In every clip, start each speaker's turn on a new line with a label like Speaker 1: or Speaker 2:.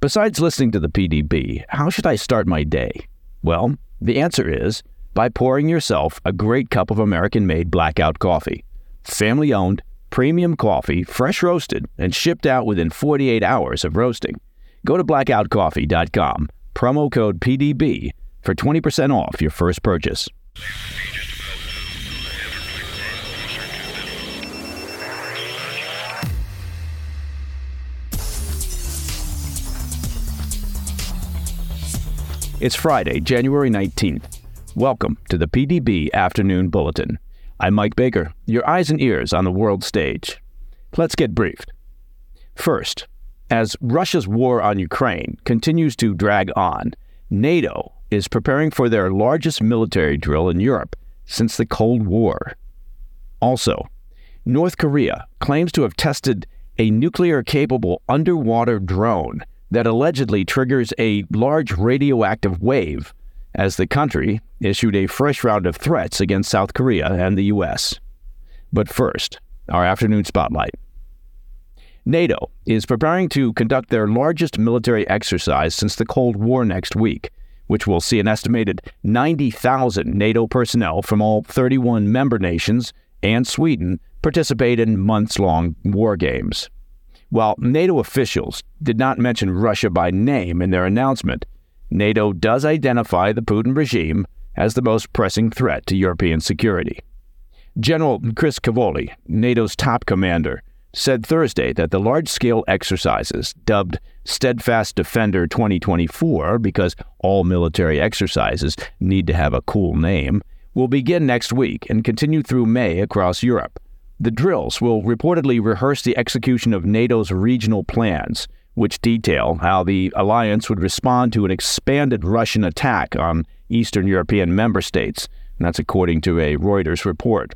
Speaker 1: besides listening to the PDB, how should I start my day? Well, the answer is by pouring yourself a great cup of American made Blackout Coffee. Family owned, premium coffee, fresh roasted, and shipped out within 48 hours of roasting. Go to blackoutcoffee.com, promo code PDB for 20% off your first purchase. It's Friday, January 19th. Welcome to the PDB Afternoon Bulletin. I'm Mike Baker, your eyes and ears on the world stage. Let's get briefed. First, as Russia's war on Ukraine continues to drag on, NATO is preparing for their largest military drill in Europe since the Cold War. Also, North Korea claims to have tested a nuclear capable underwater drone that allegedly triggers a large radioactive wave as the country issued a fresh round of threats against South Korea and the U.S. But first, our afternoon spotlight. NATO is preparing to conduct their largest military exercise since the Cold War next week, which will see an estimated 90,000 NATO personnel from all 31 member nations and Sweden participate in months long war games. While NATO officials did not mention Russia by name in their announcement, NATO does identify the Putin regime as the most pressing threat to European security. General Chris Cavoli, NATO's top commander, said Thursday that the large scale exercises, dubbed Steadfast Defender 2024 because all military exercises need to have a cool name, will begin next week and continue through May across Europe. The drills will reportedly rehearse the execution of NATO's regional plans, which detail how the alliance would respond to an expanded Russian attack on Eastern European member states. And that's according to a Reuters report.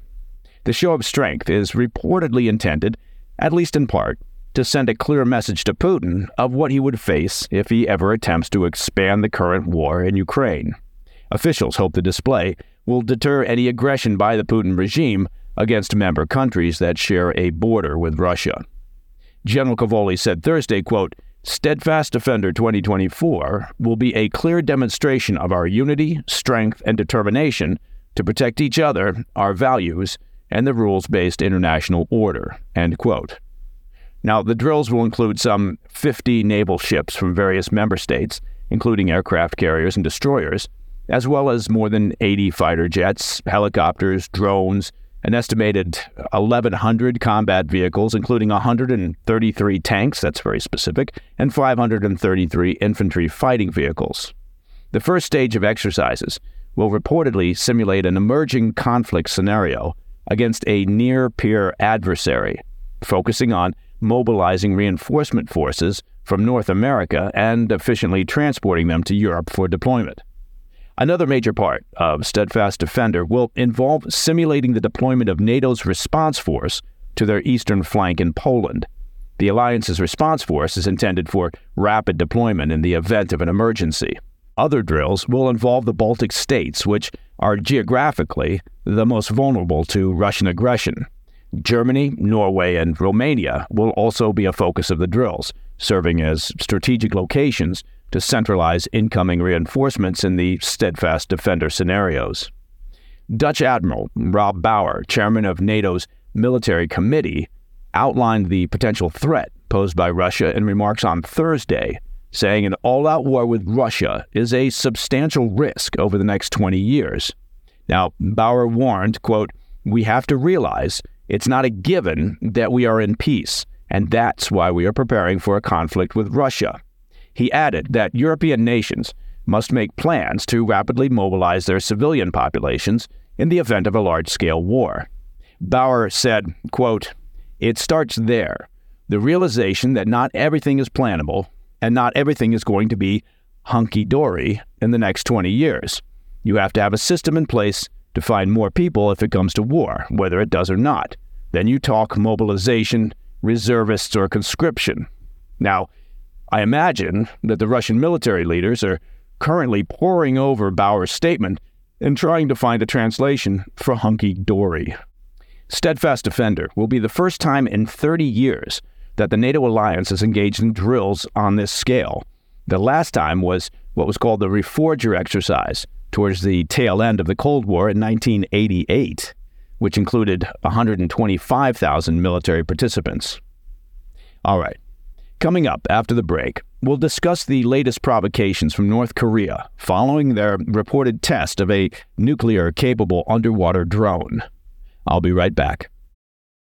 Speaker 1: The show of strength is reportedly intended, at least in part, to send a clear message to Putin of what he would face if he ever attempts to expand the current war in Ukraine. Officials hope the display will deter any aggression by the Putin regime against member countries that share a border with Russia. General Cavoli said Thursday, quote, Steadfast Defender 2024 will be a clear demonstration of our unity, strength, and determination to protect each other, our values, and the rules based international order. End quote. Now, the drills will include some 50 naval ships from various member states, including aircraft carriers and destroyers, as well as more than 80 fighter jets, helicopters, drones, an estimated 1,100 combat vehicles, including 133 tanks, that's very specific, and 533 infantry fighting vehicles. The first stage of exercises will reportedly simulate an emerging conflict scenario against a near peer adversary, focusing on mobilizing reinforcement forces from North America and efficiently transporting them to Europe for deployment. Another major part of Steadfast Defender will involve simulating the deployment of NATO's response force to their eastern flank in Poland. The alliance's response force is intended for rapid deployment in the event of an emergency. Other drills will involve the Baltic states, which are geographically the most vulnerable to Russian aggression. Germany, Norway, and Romania will also be a focus of the drills, serving as strategic locations to centralize incoming reinforcements in the steadfast defender scenarios. Dutch Admiral Rob Bauer, chairman of NATO's military committee, outlined the potential threat posed by Russia in remarks on Thursday, saying an all out war with Russia is a substantial risk over the next 20 years. Now, Bauer warned, quote, We have to realize it's not a given that we are in peace, and that's why we are preparing for a conflict with Russia. He added that European nations must make plans to rapidly mobilize their civilian populations in the event of a large scale war. Bauer said, quote, It starts there the realization that not everything is plannable and not everything is going to be hunky dory in the next 20 years. You have to have a system in place to find more people if it comes to war, whether it does or not. Then you talk mobilization, reservists, or conscription. Now, I imagine that the Russian military leaders are currently poring over Bauer's statement and trying to find a translation for hunky dory. Steadfast Defender will be the first time in 30 years that the NATO alliance has engaged in drills on this scale. The last time was what was called the Reforger exercise towards the tail end of the Cold War in 1988, which included 125,000 military participants. All right. Coming up after the break, we'll discuss the latest provocations from North Korea following their reported test of a nuclear capable underwater drone. I'll be right back.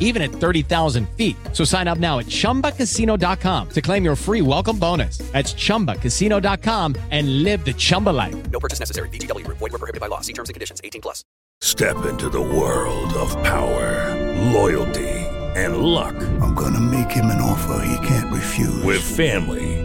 Speaker 2: even at 30,000 feet. So sign up now at chumbacasino.com to claim your free welcome bonus. That's chumbacasino.com and live the Chumba life.
Speaker 3: No purchase necessary. VGW Group. Void were prohibited by law. See terms and conditions. 18 plus.
Speaker 4: Step into the world of power, loyalty, and luck.
Speaker 5: I'm gonna make him an offer he can't refuse.
Speaker 4: With family,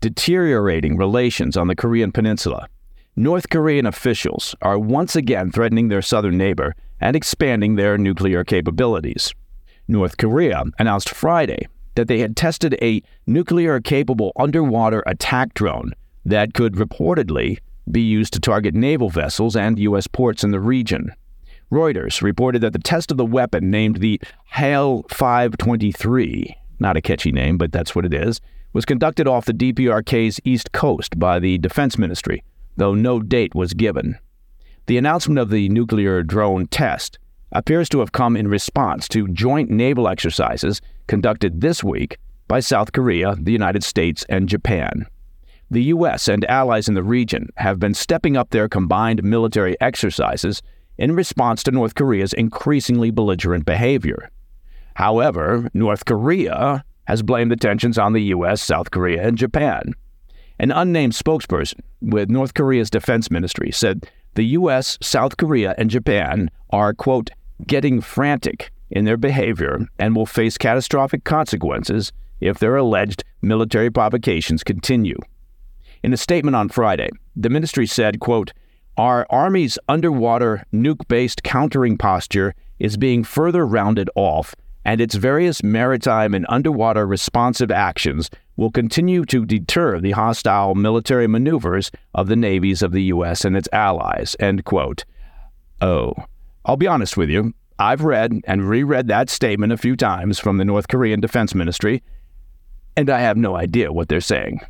Speaker 1: deteriorating relations on the Korean Peninsula, North Korean officials are once again threatening their southern neighbor and expanding their nuclear capabilities. North Korea announced Friday that they had tested a nuclear capable underwater attack drone that could reportedly be used to target naval vessels and U.S. ports in the region. Reuters reported that the test of the weapon, named the Haeil 523, not a catchy name, but that's what it is, was conducted off the DPRK's east coast by the Defense Ministry, though no date was given. The announcement of the nuclear drone test appears to have come in response to joint naval exercises conducted this week by South Korea, the United States, and Japan. The U.S. and allies in the region have been stepping up their combined military exercises in response to North Korea's increasingly belligerent behavior. However, North Korea has blamed the tensions on the U.S., South Korea, and Japan. An unnamed spokesperson with North Korea's defense ministry said the U.S., South Korea, and Japan are, quote, getting frantic in their behavior and will face catastrophic consequences if their alleged military provocations continue. In a statement on Friday, the ministry said, quote, Our Army's underwater nuke based countering posture is being further rounded off, and its various maritime and underwater responsive actions will continue to deter the hostile military maneuvers of the navies of the U.S. and its allies. End quote. Oh, I'll be honest with you. I've read and reread that statement a few times from the North Korean Defense Ministry, and I have no idea what they're saying.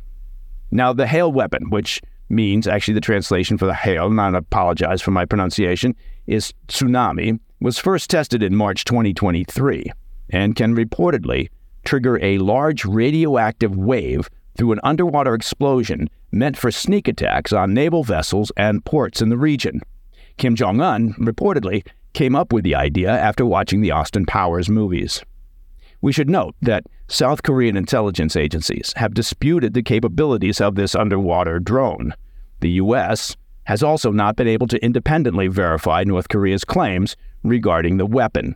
Speaker 1: Now, the Haeil weapon, which means actually the translation for the Haeil, and I apologize for my pronunciation, is tsunami, was first tested in March 2023 and can reportedly trigger a large radioactive wave through an underwater explosion meant for sneak attacks on naval vessels and ports in the region. Kim Jong un reportedly came up with the idea after watching the Austin Powers movies. We should note that South Korean intelligence agencies have disputed the capabilities of this underwater drone. The U.S. has also not been able to independently verify North Korea's claims regarding the weapon.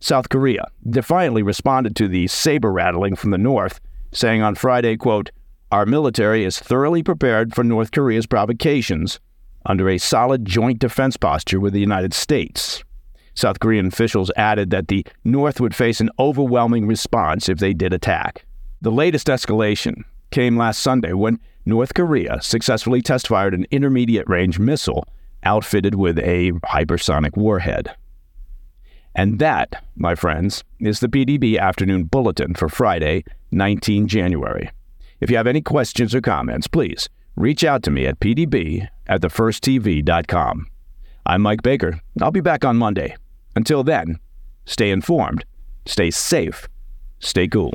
Speaker 1: South Korea defiantly responded to the saber rattling from the North, saying on Friday, quote, Our military is thoroughly prepared for North Korea's provocations under a solid joint defense posture with the United States. South Korean officials added that the North would face an overwhelming response if they did attack. The latest escalation came last Sunday when North Korea successfully test fired an intermediate range missile outfitted with a hypersonic warhead. And that, my friends, is the PDB Afternoon Bulletin for Friday, 19 January. If you have any questions or comments, please reach out to me at pdb at thefirsttv.com. I'm Mike Baker. I'll be back on Monday. Until then, stay informed, stay safe, stay cool.